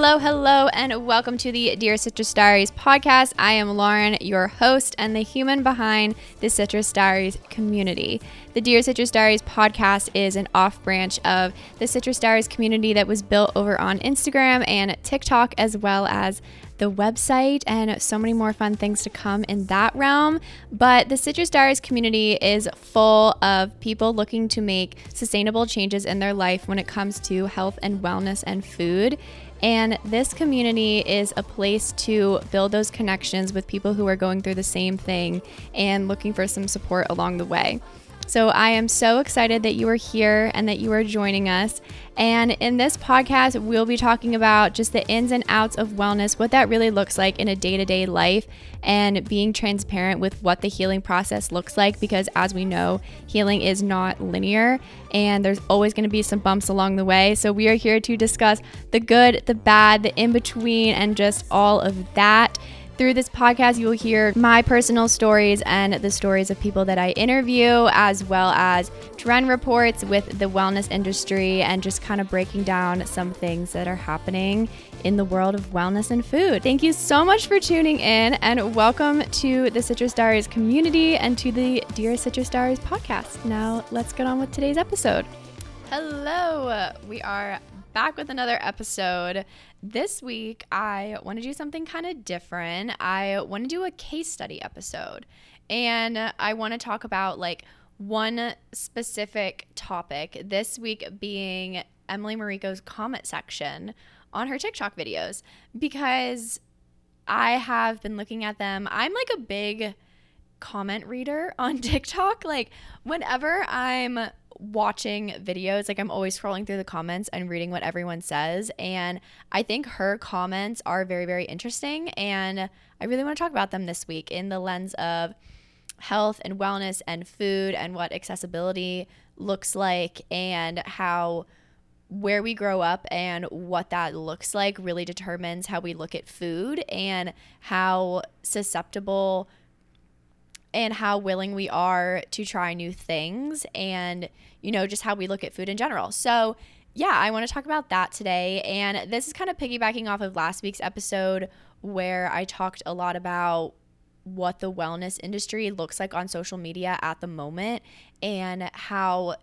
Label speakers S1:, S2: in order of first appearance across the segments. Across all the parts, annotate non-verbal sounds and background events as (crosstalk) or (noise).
S1: Hello, hello, and welcome to the Dear Citrus Diaries podcast. I am Lauren, your host, and the human behind the Citrus Diaries community. The Dear Citrus Diaries podcast is an off branch of the Citrus Diaries community that was built over on Instagram and TikTok, as well as the website, and so many more fun things to come in that realm. But the Citrus Diaries community is full of people looking to make sustainable changes in their life when it comes to health and wellness and food. And this community is a place to build those connections with people who are going through the same thing and looking for some support along the way. So I am so excited that you are here and that you are joining us. And in this podcast, we'll be talking about just the ins and outs of wellness, what that really looks like in a day to day life, and being transparent with what the healing process looks like. Because as we know, healing is not linear and there's always going to be some bumps along the way. So we are here to discuss the good, the bad, the in between, and just all of that. Through this podcast, you will hear my personal stories and the stories of people that I interview, as well as trend reports with the wellness industry and just kind of breaking down some things that are happening in the world of wellness and food. Thank you so much for tuning in and welcome to the Citrus Diaries community and to the Dear Citrus Diaries podcast. Now, let's get on with today's episode. Hello, we are back with another episode. This week, I want to do something kind of different. I want to do a case study episode, and I want to talk about like one specific topic. This week being Emily Mariko's comment section on her TikTok videos because I have been looking at them. I'm like a big comment reader on (laughs) TikTok. Like, whenever I'm watching videos, like I'm always scrolling through the comments and reading what everyone says. And I think her comments are very, very interesting. And I really want to talk about them this week in the lens of health and wellness and food and what accessibility looks like and how where we grow up and what that looks like really determines how we look at food and how susceptible and how willing we are to try new things and you know just how we look at food in general. So yeah i want to talk about that today. And this is kind of piggybacking off of last week's episode where i talked a lot about what the wellness industry looks like on social media at the moment and how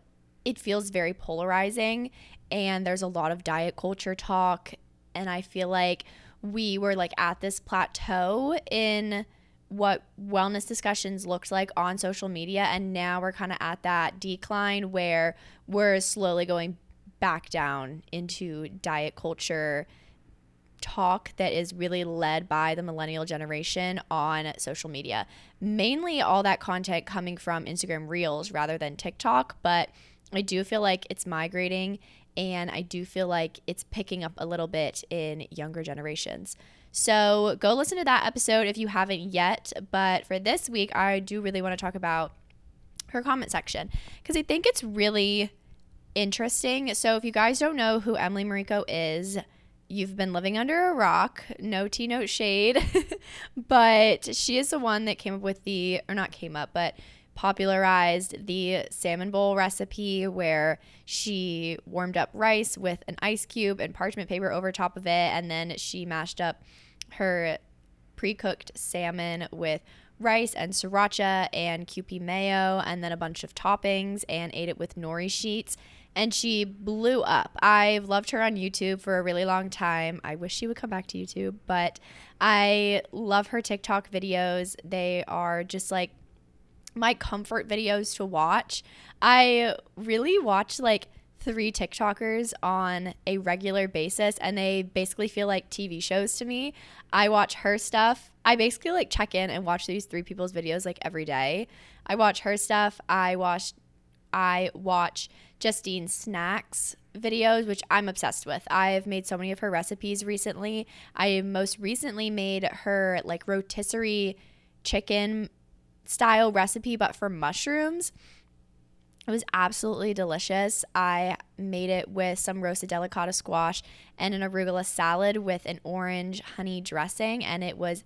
S1: it feels very polarizing. And there's a lot of diet culture talk. And i feel like we were like at this plateau in what wellness discussions looked like on social media and now we're kind of at that decline where we're slowly going back down into diet culture talk that is really led by the millennial generation on social media. Mainly all that content coming from Instagram Reels rather than TikTok, but I do feel like it's migrating and I do feel like it's picking up a little bit in younger generations. So go listen to that episode if you haven't yet. But for this week, I do really want to talk about her comment section because I think it's really interesting. So if you guys don't know who Emily Mariko is, you've been living under a rock. No tea, no shade. (laughs) but she is the one that came up with the, or not came up, but popularized the salmon bowl recipe where she warmed up rice with an ice cube and parchment paper over top of it. And then she mashed up her pre-cooked salmon with rice and sriracha and Kewpie mayo and then a bunch of toppings and ate it with nori sheets and she blew up. I've loved her on YouTube for a really long time. I wish she would come back to YouTube, but I love her TikTok videos. They are just like my comfort videos to watch. I really watch like three TikTokers on a regular basis and they basically feel like TV shows to me. I watch her stuff. I basically like check in and watch these three people's videos like every day. I watch her stuff. I watch I watch Justine Snacks videos, which I'm obsessed with. I've made so many of her recipes recently. I most recently made her like rotisserie chicken style recipe but for mushrooms it was absolutely delicious. I made it with some roasted delicata squash and an arugula salad with an orange honey dressing, and it was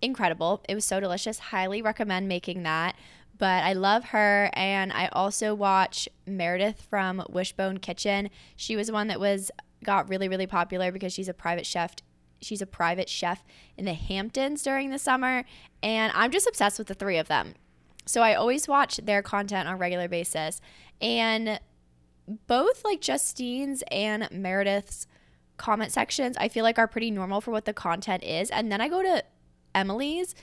S1: incredible. It was so delicious. Highly recommend making that. But I love her, and I also watch Meredith from Wishbone Kitchen. She was one that was got really, really popular because she's a private chef. She's a private chef in the Hamptons during the summer. And I'm just obsessed with the three of them. So I always watch their content on a regular basis. And both like Justine's and Meredith's comment sections, I feel like are pretty normal for what the content is. And then I go to Emily's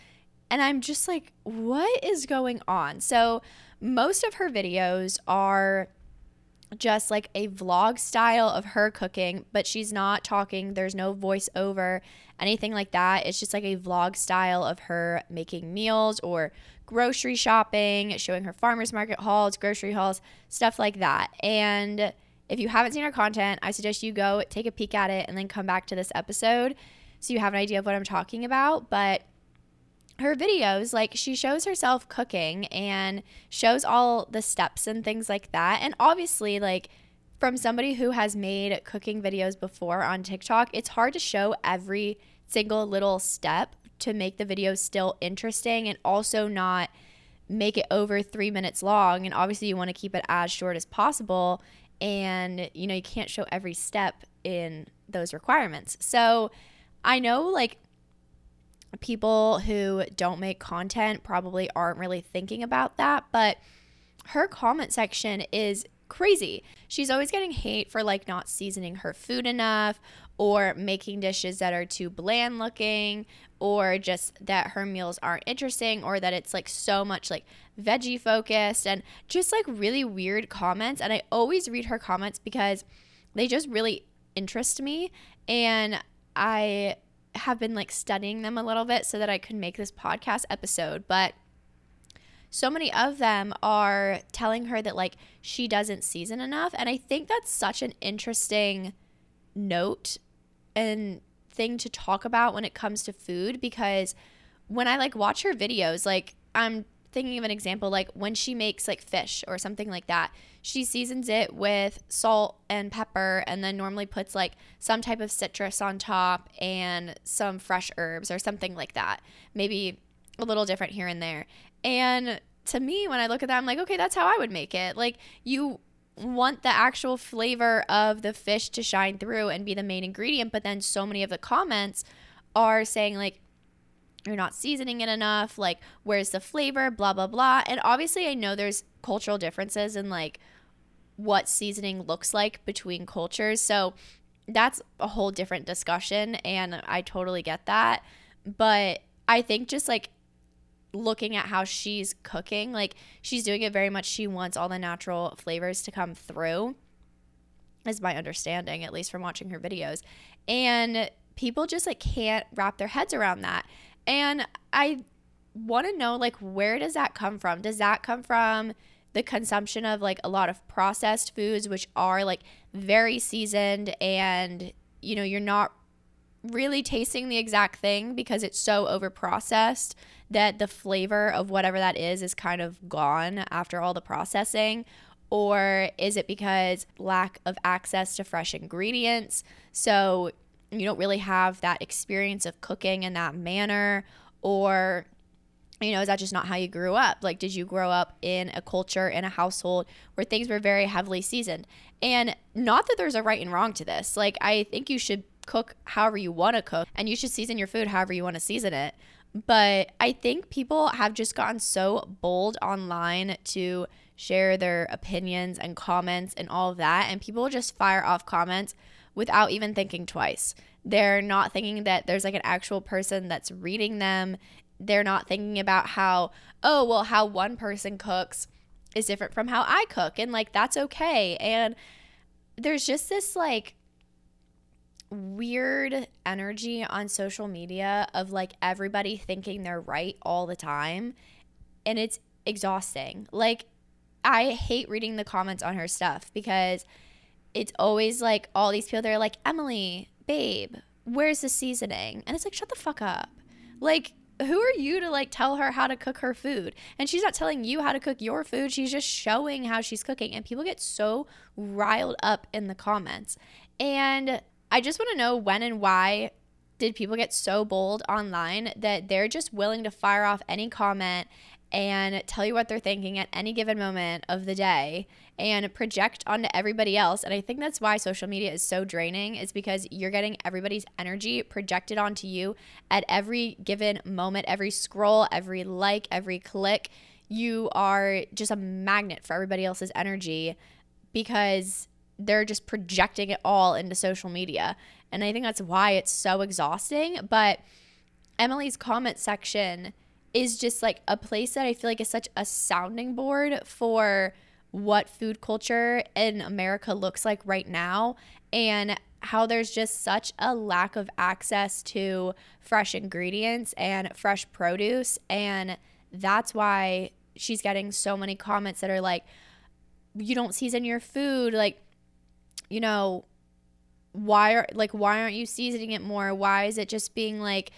S1: and I'm just like, what is going on? So most of her videos are just like a vlog style of her cooking, but she's not talking. There's no voiceover, anything like that. It's just like a vlog style of her making meals or grocery shopping, showing her farmers market hauls, grocery hauls, stuff like that. And if you haven't seen her content, I suggest you go take a peek at it and then come back to this episode so you have an idea of what I'm talking about. But her videos, like she shows herself cooking and shows all the steps and things like that. And obviously, like from somebody who has made cooking videos before on TikTok, it's hard to show every single little step to make the video still interesting and also not make it over three minutes long. And obviously, you want to keep it as short as possible. And, you know, you can't show every step in those requirements. So I know, like, people who don't make content probably aren't really thinking about that, but her comment section is crazy. She's always getting hate for like not seasoning her food enough or making dishes that are too bland looking or just that her meals aren't interesting or that it's like so much like veggie focused and just like really weird comments and I always read her comments because they just really interest me and I have been like studying them a little bit so that I could make this podcast episode. But so many of them are telling her that like she doesn't season enough. And I think that's such an interesting note and thing to talk about when it comes to food because when I like watch her videos, like I'm thinking of an example like when she makes like fish or something like that she seasons it with salt and pepper and then normally puts like some type of citrus on top and some fresh herbs or something like that maybe a little different here and there and to me when i look at that i'm like okay that's how i would make it. Like you want the actual flavor of the fish to shine through and be the main ingredient but then so many of the comments are saying like you're not seasoning it enough like where's the flavor blah blah blah. And obviously i know there's cultural differences in like what seasoning looks like between cultures. So that's a whole different discussion and i totally get that. But i think just like looking at how she's cooking like she's doing it very much. She wants all the natural flavors to come through is my understanding at least from watching her videos. And people just like can't wrap their heads around that. And I want to know like where does that come from? Does that come from the consumption of like a lot of processed foods which are like very seasoned and you know, you're not really tasting the exact thing because it's so over processed that the flavor of whatever that is is kind of gone after all the processing or is it because lack of access to fresh ingredients so you don't really have that experience of cooking in that manner or you know, is that just not how you grew up? Like, did you grow up in a culture, in a household where things were very heavily seasoned? And not that there's a right and wrong to this. Like, I think you should cook however you want to cook and you should season your food however you want to season it. But I think people have just gotten so bold online to share their opinions and comments and all of that. And people just fire off comments without even thinking twice. They're not thinking that there's like an actual person that's reading them. They're not thinking about how, oh, well, how one person cooks is different from how I cook. And like, that's okay. And there's just this like weird energy on social media of like everybody thinking they're right all the time. And it's exhausting. Like, I hate reading the comments on her stuff because it's always like all these people that are like, Emily, babe, where's the seasoning? And it's like, shut the fuck up. Like, who are you to like tell her how to cook her food? And she's not telling you how to cook your food. She's just showing how she's cooking. And people get so riled up in the comments. And I just want to know when and why did people get so bold online that they're just willing to fire off any comment and tell you what they're thinking at any given moment of the day and project onto everybody else. And I think that's why social media is so draining, is because you're getting everybody's energy projected onto you at every given moment, every scroll, every like, every click. You are just a magnet for everybody else's energy because they're just projecting it all into social media. And I think that's why it's so exhausting. But Emily's comment section is just like a place that I feel like is such a sounding board for what food culture in America looks like right now and how there's just such a lack of access to fresh ingredients and fresh produce. And that's why she's getting so many comments that are like, you don't season your food. Like, you know, why are like why aren't you seasoning it more? Why is it just being like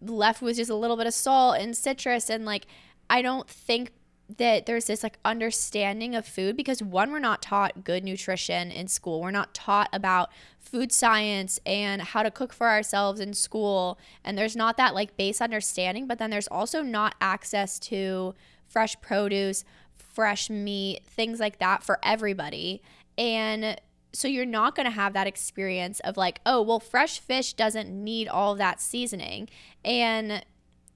S1: left with just a little bit of salt and citrus? And like I don't think that there's this like understanding of food because one we're not taught good nutrition in school. We're not taught about food science and how to cook for ourselves in school. And there's not that like base understanding but then there's also not access to fresh produce fresh meat things like that for everybody. And so you're not going to have that experience of like, oh, well, fresh fish doesn't need all that seasoning. And,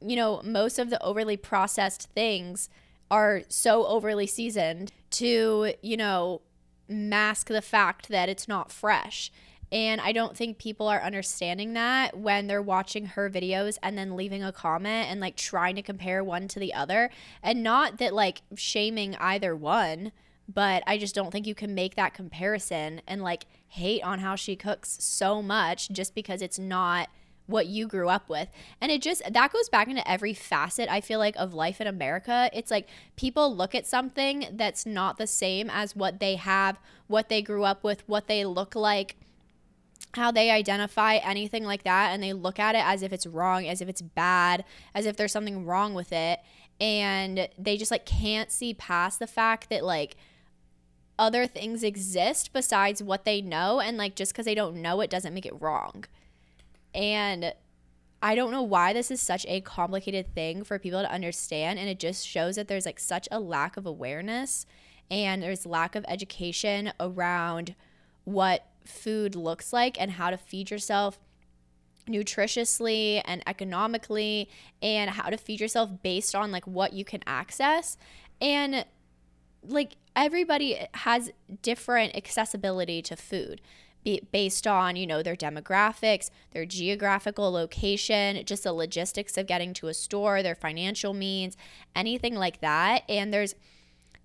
S1: you know, most of the overly processed things are so overly seasoned to, you know, mask the fact that it's not fresh. And I don't think people are understanding that when they're watching her videos and then leaving a comment and like trying to compare one to the other. And not that like shaming either one, but I just don't think you can make that comparison and like hate on how she cooks so much just because it's not what you grew up with. And it just that goes back into every facet I feel like of life in America. It's like people look at something that's not the same as what they have, what they grew up with, what they look like, how they identify anything like that and they look at it as if it's wrong, as if it's bad, as if there's something wrong with it and they just like can't see past the fact that like other things exist besides what they know and like just because they don't know it doesn't make it wrong. And i don't know why this is such a complicated thing for people to understand and it just shows that there's like such a lack of awareness and there's lack of education around what food looks like and how to feed yourself nutritiously and economically and how to feed yourself based on like what you can access. And like everybody has different accessibility to food based on you know their demographics their geographical location just the logistics of getting to a store their financial means anything like that. And there's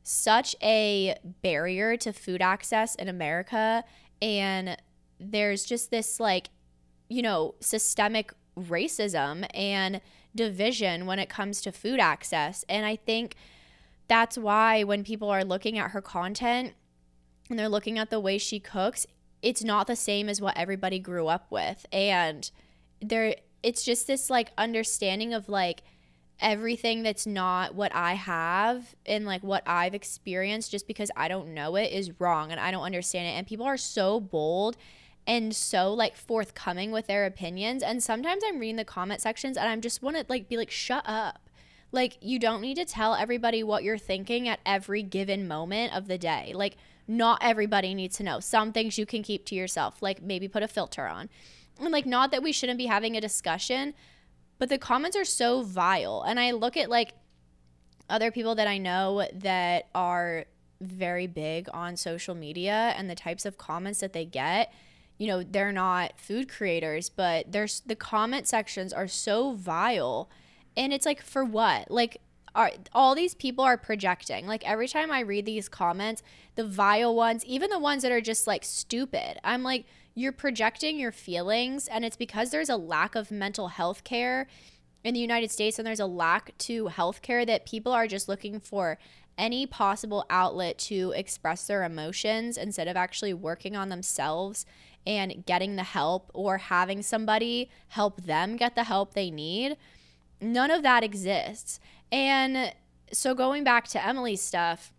S1: such a barrier to food access in america. And there's just this like you know systemic racism and division when it comes to food access. And i think that's why when people are looking at her content and they're looking at the way she cooks, it's not the same as what everybody grew up with. And there it's just this like understanding of like everything that's not what I have and like what I've experienced just because I don't know it is wrong and I don't understand it. And people are so bold and so like forthcoming with their opinions. And sometimes I'm reading the comment sections and I'm just want to like be like, shut up. Like, you don't need to tell everybody what you're thinking at every given moment of the day. Like, not everybody needs to know. Some things you can keep to yourself, like maybe put a filter on. And, like, not that we shouldn't be having a discussion, but the comments are so vile. And I look at, like, other people that I know that are very big on social media and the types of comments that they get you know they're not food creators but there's the comment sections are so vile and it's like, for what? Like, are all these people are projecting. Like every time I read these comments, the vile ones, even the ones that are just like stupid, I'm like, you're projecting your feelings. And it's because there's a lack of mental health care in the United States and there's a lack to health care that people are just looking for any possible outlet to express their emotions instead of actually working on themselves and getting the help or having somebody help them get the help they need none of that exists. And so going back to Emily's stuff,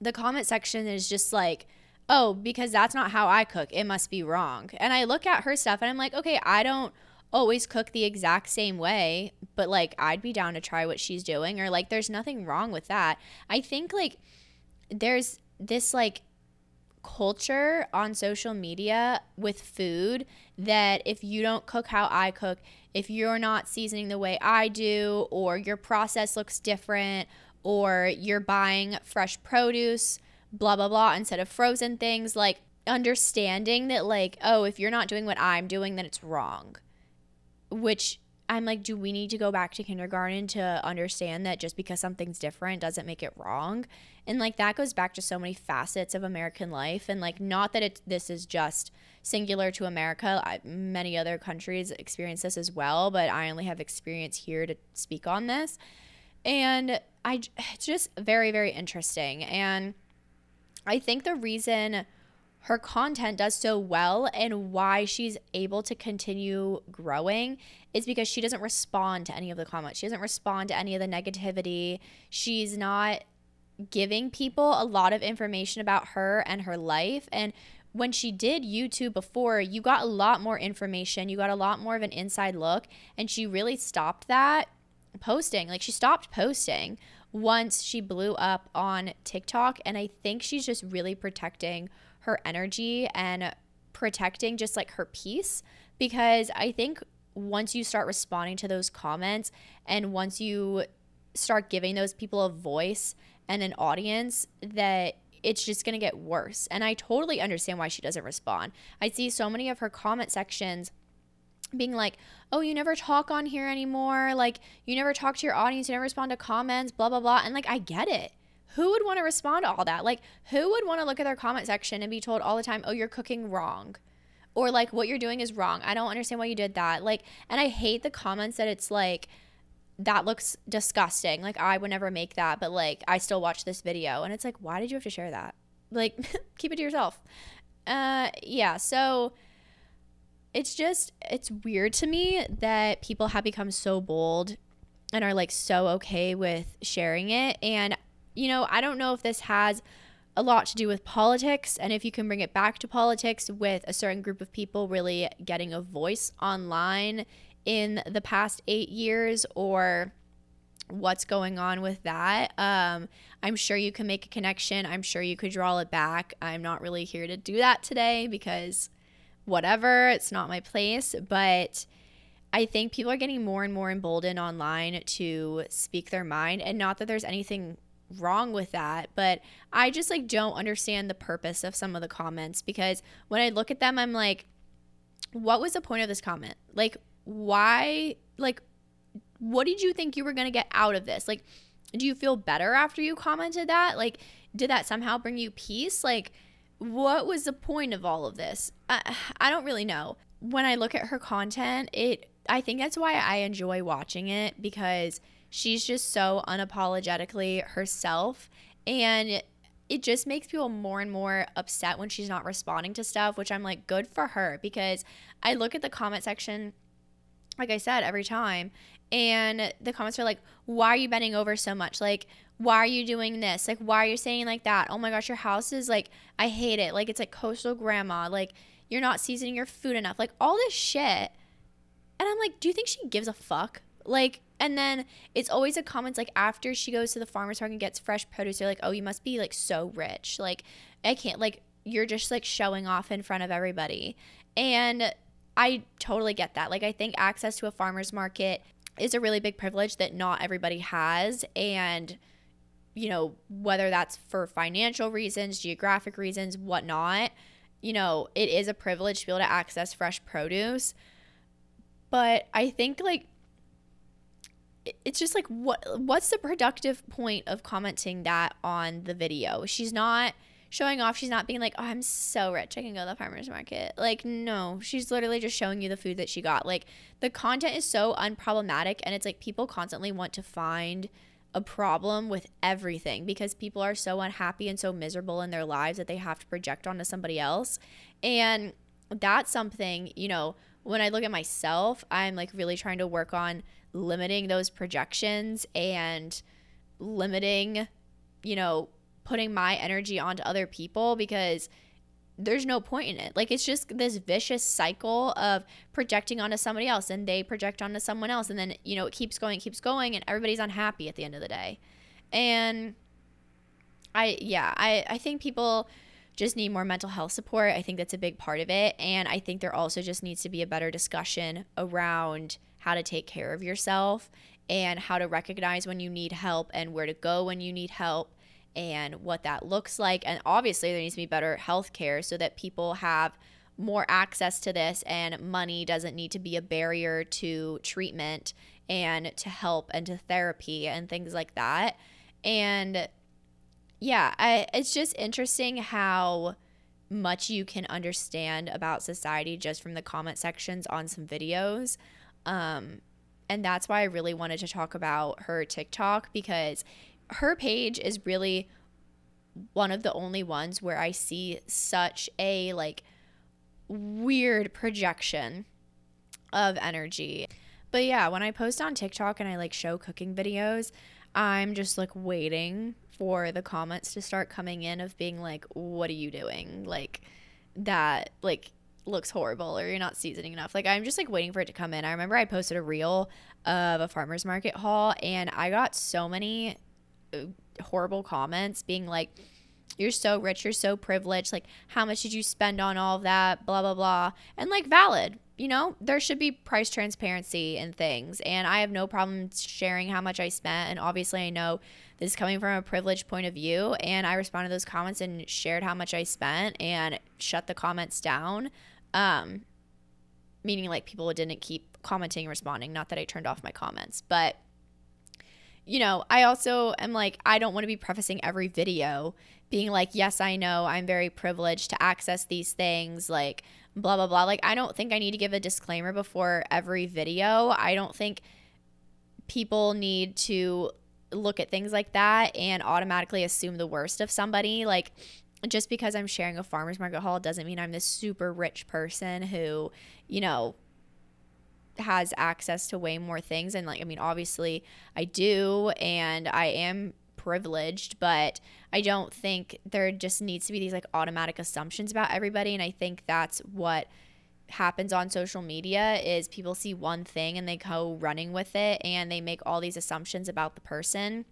S1: the comment section is just like, oh, because that's not how I cook. It must be wrong. And I look at her stuff and I'm like, okay, I don't always cook the exact same way, but like I'd be down to try what she's doing or like there's nothing wrong with that. I think like there's this like culture on social media with food that if you don't cook how I cook, if you're not seasoning the way I do, or your process looks different, or you're buying fresh produce, blah, blah, blah, instead of frozen things, like understanding that, like, oh, if you're not doing what I'm doing, then it's wrong. Which I'm like, do we need to go back to kindergarten to understand that just because something's different doesn't make it wrong? And like that goes back to so many facets of American life. And like, not that it's this is just singular to America. I, many other countries experience this as well, but I only have experience here to speak on this. And I, it's just very, very interesting. And I think the reason her content does so well and why she's able to continue growing is because she doesn't respond to any of the comments. She doesn't respond to any of the negativity. She's not giving people a lot of information about her and her life. And when she did YouTube before, you got a lot more information. You got a lot more of an inside look. And she really stopped that posting. Like she stopped posting once she blew up on TikTok. And I think she's just really protecting her energy and protecting just like her peace because I think once you start responding to those comments and once you start giving those people a voice and an audience that it's just going to get worse. And I totally understand why she doesn't respond. I see so many of her comment sections being like, oh, you never talk on here anymore. Like, you never talk to your audience. You never respond to comments, blah, blah, blah. And like, I get it who would want to respond to all that? Like, who would want to look at their comment section and be told all the time, oh, you're cooking wrong? Or like, what you're doing is wrong. I don't understand why you did that. Like, and I hate the comments that it's like, that looks disgusting. Like, I would never make that, but like, I still watch this video. And it's like, why did you have to share that? Like, (laughs) keep it to yourself. Uh, yeah. So, it's just, it's weird to me that people have become so bold and are like so okay with sharing it. And you know, I don't know if this has a lot to do with politics and if you can bring it back to politics with a certain group of people really getting a voice online in the past eight years or what's going on with that. Um, I'm sure you can make a connection. I'm sure you could draw it back. I'm not really here to do that today because whatever, it's not my place. But I think people are getting more and more emboldened online to speak their mind. And not that there's anything wrong with that, but I just like don't understand the purpose of some of the comments because when I look at them, I'm like, what was the point of this comment? Like, why, like, what did you think you were going to get out of this? Like, do you feel better after you commented that? Like, did that somehow bring you peace? Like, what was the point of all of this? I, I don't really know. When I look at her content, it, I think that's why I enjoy watching it because she's just so unapologetically herself. And it just makes people more and more upset when she's not responding to stuff, which I'm like, good for her because I look at the comment section, like I said, every time, and the comments are like, why are you bending over so much? Like, why are you doing this? Like, why are you saying like that? Oh my gosh, your house is like, I hate it. Like, it's like coastal grandma. Like, you're not seasoning your food enough. Like, all this shit. And I'm like, do you think she gives a fuck? Like, and then it's always a comment like after she goes to the farmer's market and gets fresh produce, they're like, oh, you must be like so rich. Like, I can't, like, you're just like showing off in front of everybody. And I totally get that. Like, I think access to a farmer's market is a really big privilege that not everybody has. And, you know, whether that's for financial reasons, geographic reasons, whatnot, you know, it is a privilege to be able to access fresh produce. But I think like it's just like what what's the productive point of commenting that on the video? She's not showing off. She's not being like oh i'm so rich. I can go to the farmers market. Like no. She's literally just showing you the food that she got. Like the content is so unproblematic and it's like people constantly want to find a problem with everything because people are so unhappy and so miserable in their lives that they have to project onto somebody else. And that's something you know when I look at myself, I'm like really trying to work on limiting those projections and limiting, you know, putting my energy onto other people because there's no point in it. Like it's just this vicious cycle of projecting onto somebody else and they project onto someone else and then, you know, it keeps going, keeps going and everybody's unhappy at the end of the day. And I yeah, I I think people just need more mental health support. I think that's a big part of it and I think there also just needs to be a better discussion around how to take care of yourself and how to recognize when you need help and where to go when you need help and what that looks like. And obviously, there needs to be better health care so that people have more access to this and money doesn't need to be a barrier to treatment and to help and to therapy and things like that. And yeah, I, it's just interesting how much you can understand about society just from the comment sections on some videos. Um, and that's why I really wanted to talk about her TikTok because her page is really one of the only ones where I see such a like weird projection of energy. But yeah, when I post on TikTok and I like show cooking videos, I'm just like waiting for the comments to start coming in of being like, what are you doing? Like, that, like, looks horrible or you're not seasoning enough. Like, I'm just like waiting for it to come in. I remember I posted a reel of a farmer's market haul and I got so many uh, horrible comments being like, you're so rich, you're so privileged. Like, how much did you spend on all of that? Blah, blah, blah. And like, valid. You know, there should be price transparency in things. And I have no problem sharing how much I spent. And obviously, I know this is coming from a privileged point of view. And I responded to those comments and shared how much I spent and shut the comments down. Um, meaning, like, people didn't keep commenting, and responding. Not that I turned off my comments, but you know, I also am like, I don't want to be prefacing every video being like, yes, I know I'm very privileged to access these things, like, blah, blah, blah. Like, I don't think I need to give a disclaimer before every video. I don't think people need to look at things like that and automatically assume the worst of somebody. Like, just because I'm sharing a farmer's market haul doesn't mean I'm this super rich person who, you know, has access to way more things and like I mean obviously I do and I am privileged but I don't think there just needs to be these like automatic assumptions about everybody and I think that's what happens on social media is people see one thing and they go running with it and they make all these assumptions about the person.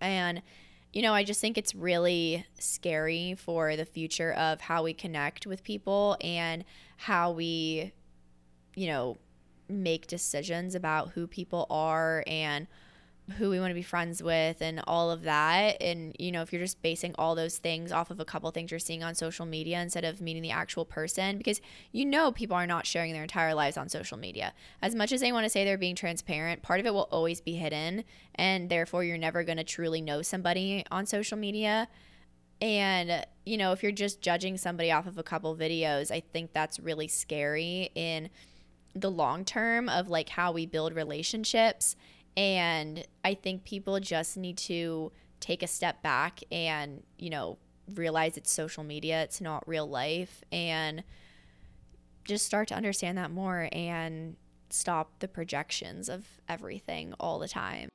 S1: And you know, I just think it's really scary for the future of how we connect with people and how we, you know, make decisions about who people are and who we want to be friends with and all of that and you know if you're just basing all those things off of a couple things you're seeing on social media instead of meeting the actual person because you know people are not sharing their entire lives on social media as much as they want to say they're being transparent part of it will always be hidden and therefore you're never going to truly know somebody on social media and you know if you're just judging somebody off of a couple videos i think that's really scary in the long term of like how we build relationships. And I think people just need to take a step back and, you know, realize it's social media, it's not real life, and just start to understand that more and stop the projections of everything all the time.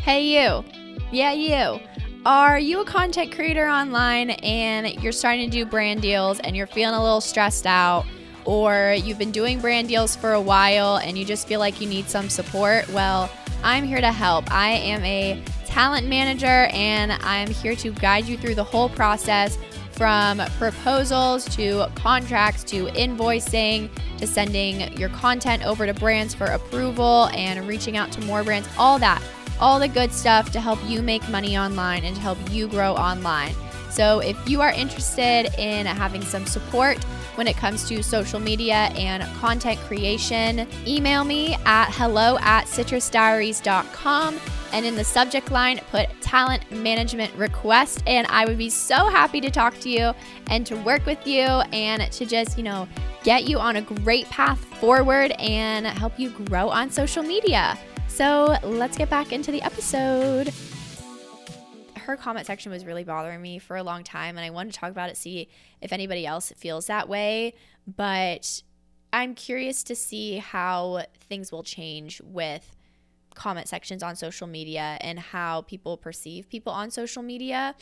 S1: Hey, you. Yeah, you. Are you a content creator online and you're starting to do brand deals and you're feeling a little stressed out? Or you've been doing brand deals for a while and you just feel like you need some support? Well, I'm here to help. I am a talent manager and I'm here to guide you through the whole process from proposals to contracts to invoicing to sending your content over to brands for approval and reaching out to more brands, all that all the good stuff to help you make money online and to help you grow online. So, if you are interested in having some support when it comes to social media and content creation, email me at hello at citrusdiaries.com and in the subject line, put talent management request. And I would be so happy to talk to you and to work with you and to just, you know, get you on a great path forward and help you grow on social media. So let's get back into the episode. Her comment section was really bothering me for a long time, and I wanted to talk about it, see if anybody else feels that way. But I'm curious to see how things will change with comment sections on social media and how people perceive people on social media.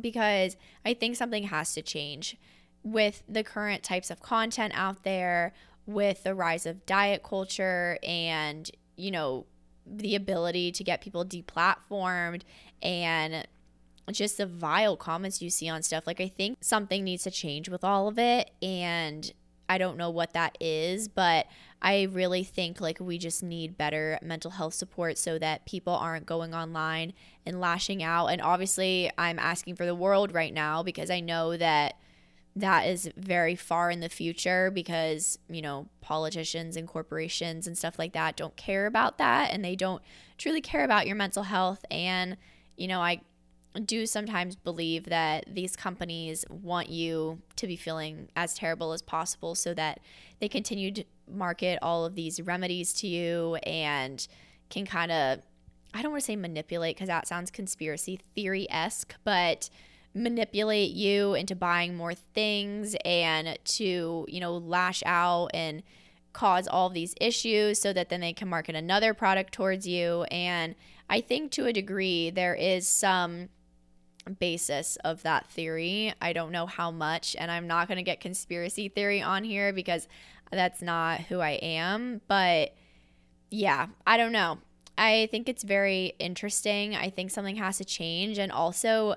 S1: because I think something has to change with the current types of content out there, with the rise of diet culture and, you know, the ability to get people deplatformed and just the vile comments you see on stuff. Like, I think something needs to change with all of it. And I don't know what that is, but I really think like we just need better mental health support so that people aren't going online and lashing out. And obviously, I'm asking for the world right now because I know that that is very far in the future because, you know, politicians and corporations and stuff like that don't care about that and they don't truly care about your mental health. And, you know, I do sometimes believe that these companies want you to be feeling as terrible as possible so that they continue to market all of these remedies to you and can kind of, I don't want to say manipulate because that sounds conspiracy theory esque, but manipulate you into buying more things and to, you know, lash out and cause all these issues so that then they can market another product towards you. And I think to a degree, there is some basis of that theory. I don't know how much, and I'm not going to get conspiracy theory on here because that's not who I am. But yeah, I don't know. I think it's very interesting. I think something has to change. And also,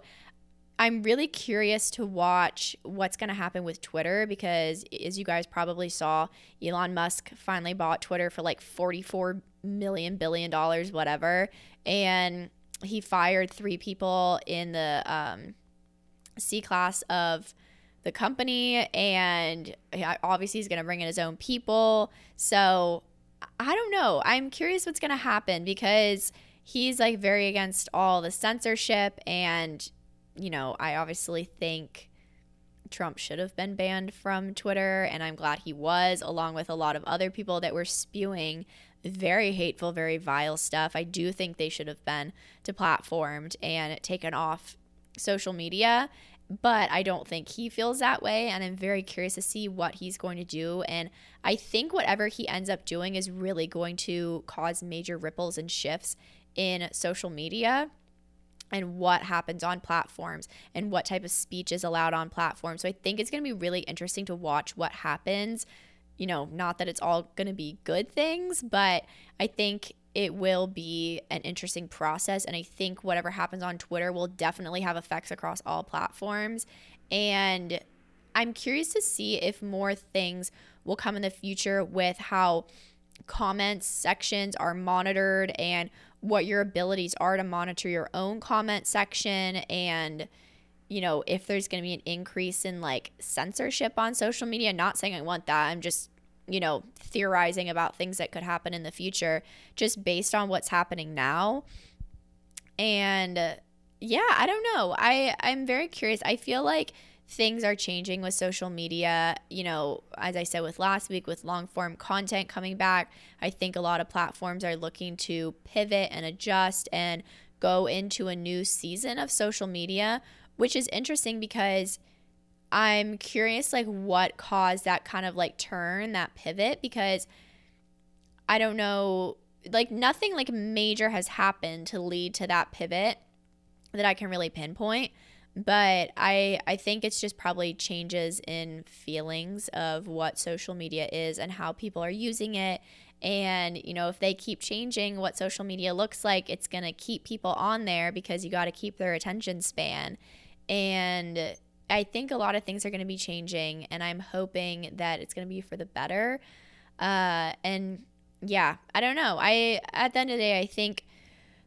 S1: I'm really curious to watch what's going to happen with Twitter because, as you guys probably saw, Elon Musk finally bought Twitter for like 44 million billion dollars, whatever. And he fired three people in the um, C class of the company. And obviously, he's going to bring in his own people. So I don't know. I'm curious what's going to happen because he's like very against all the censorship and you know, I obviously think Trump should have been banned from Twitter, and I'm glad he was, along with a lot of other people that were spewing very hateful, very vile stuff. I do think they should have been deplatformed and taken off social media, but I don't think he feels that way. And I'm very curious to see what he's going to do. And I think whatever he ends up doing is really going to cause major ripples and shifts in social media and what happens on platforms and what type of speech is allowed on platforms. So I think it's going to be really interesting to watch what happens. You know, not that it's all going to be good things, but I think it will be an interesting process. And I think whatever happens on Twitter will definitely have effects across all platforms. And I'm curious to see if more things will come in the future with how comments sections are monitored and what your abilities are to monitor your own comment section and you know if there's going to be an increase in like censorship on social media. Not saying i want that i'm just you know theorizing about things that could happen in the future just based on what's happening now. And yeah i don't know. I i'm very curious. I feel like things are changing with social media. You know, as I said with last week, with long form content coming back, I think a lot of platforms are looking to pivot and adjust and go into a new season of social media, which is interesting because I'm curious like what caused that kind of like turn, that pivot because I don't know like nothing like major has happened to lead to that pivot that I can really pinpoint but I I think it's just probably changes in feelings of what social media is and how people are using it. And you know if they keep changing what social media looks like it's going to keep people on there because you got to keep their attention span. And I think a lot of things are going to be changing and I'm hoping that it's going to be for the better. Uh and yeah I don't know. I at the end of the day I think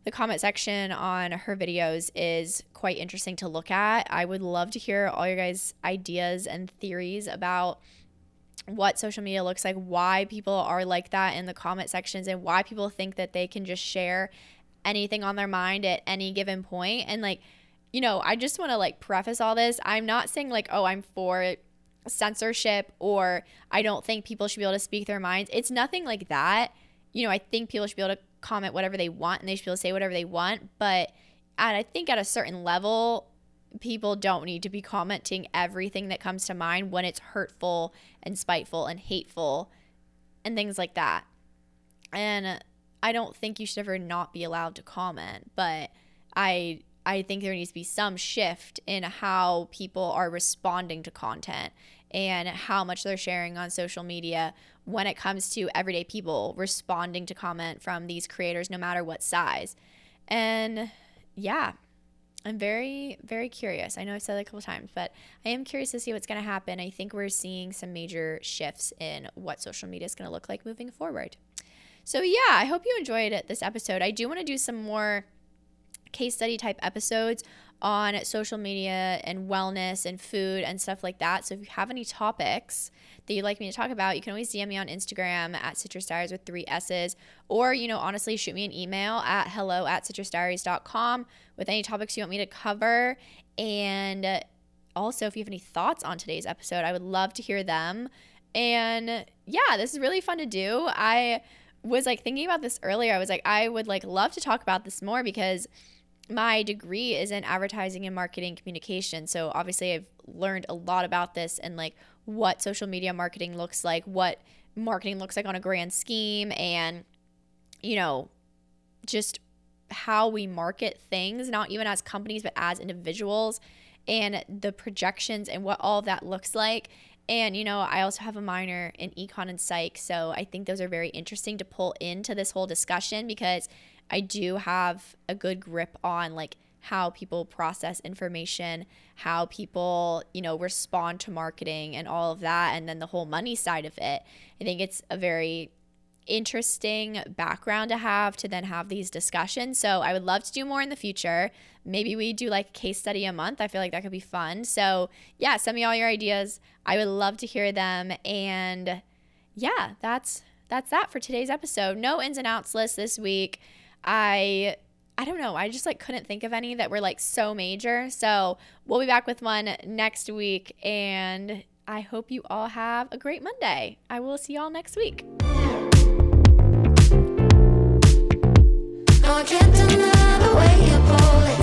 S1: the comment section on her videos is quite interesting to look at. I would love to hear all your guys' ideas and theories about what social media looks like, why people are like that in the comment sections, and why people think that they can just share anything on their mind at any given point. And like, you know, I just want to like preface all this. I'm not saying like, oh, I'm for censorship or I don't think people should be able to speak their minds. It's nothing like that. You know, I think people should be able to comment whatever they want and they should be able to say whatever they want. But at, I think at a certain level, people don't need to be commenting everything that comes to mind when it's hurtful and spiteful and hateful and things like that. And I don't think you should ever not be allowed to comment, but I I think there needs to be some shift in how people are responding to content and how much they're sharing on social media when it comes to everyday people responding to comment from these creators, no matter what size. And yeah, I'm very, very curious. I know I've said that a couple times, but I am curious to see what's going to happen. I think we're seeing some major shifts in what social media is going to look like moving forward. So, yeah, I hope you enjoyed this episode. I do want to do some more case study type episodes on social media and wellness and food and stuff like that. So if you have any topics that you'd like me to talk about, you can always DM me on Instagram at Citrus Diaries with three S's. Or, you know, honestly, shoot me an email at hello at citrusdiaries.com with any topics you want me to cover. And also, if you have any thoughts on today's episode, I would love to hear them. And yeah, this is really fun to do. I was like thinking about this earlier. I was like, I would like love to talk about this more because my degree is in advertising and marketing communication. So obviously I've learned a lot about this and like what social media marketing looks like, what marketing looks like on a grand scheme and you know, just how we market things, not even as companies but as individuals and the projections and what all that looks like. And, you know, I also have a minor in econ and psych. So I think those are very interesting to pull into this whole discussion because I do have a good grip on like how people process information, how people, you know, respond to marketing and all of that, and then the whole money side of it. I think it's a very interesting background to have to then have these discussions. So I would love to do more in the future. Maybe we do like a case study a month. I feel like that could be fun. So yeah, send me all your ideas. I would love to hear them. And yeah, that's that's that for today's episode. No ins and outs list this week. I I don't know. I just like couldn't think of any that were like so major. So we'll be back with one next week. And I hope you all have a great Monday. I will see y'all next week.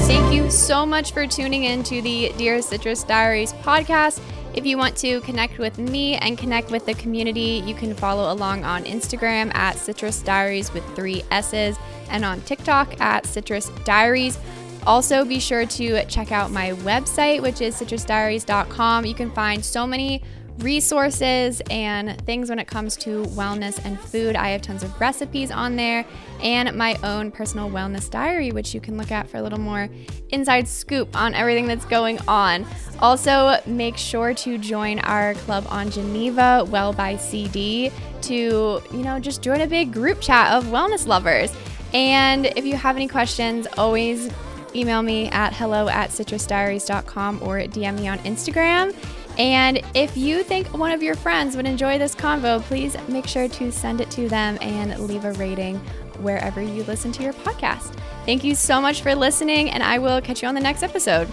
S1: Thank you so much for tuning in to the Dear Citrus Diaries podcast. If you want to connect with me and connect with the community, you can follow along on Instagram at Citrus Diaries with three S's and on TikTok at Citrus Diaries. Also, be sure to check out my website, which is citrusdiaries.com. You can find so many resources and things when it comes to wellness and food. I have tons of recipes on there and my own personal wellness diary, which you can look at for a little more inside scoop on everything that's going on. Also, make sure to join our club on Geneva, Well by CD, to, you know, just join a big group chat of wellness lovers. And if you have any questions, always email me at hello at citrusdiaries.com or DM me on Instagram. And if you think one of your friends would enjoy this convo, please make sure to send it to them and leave a rating wherever you listen to your podcast. Thank you so much for listening, and I will catch you on the next episode.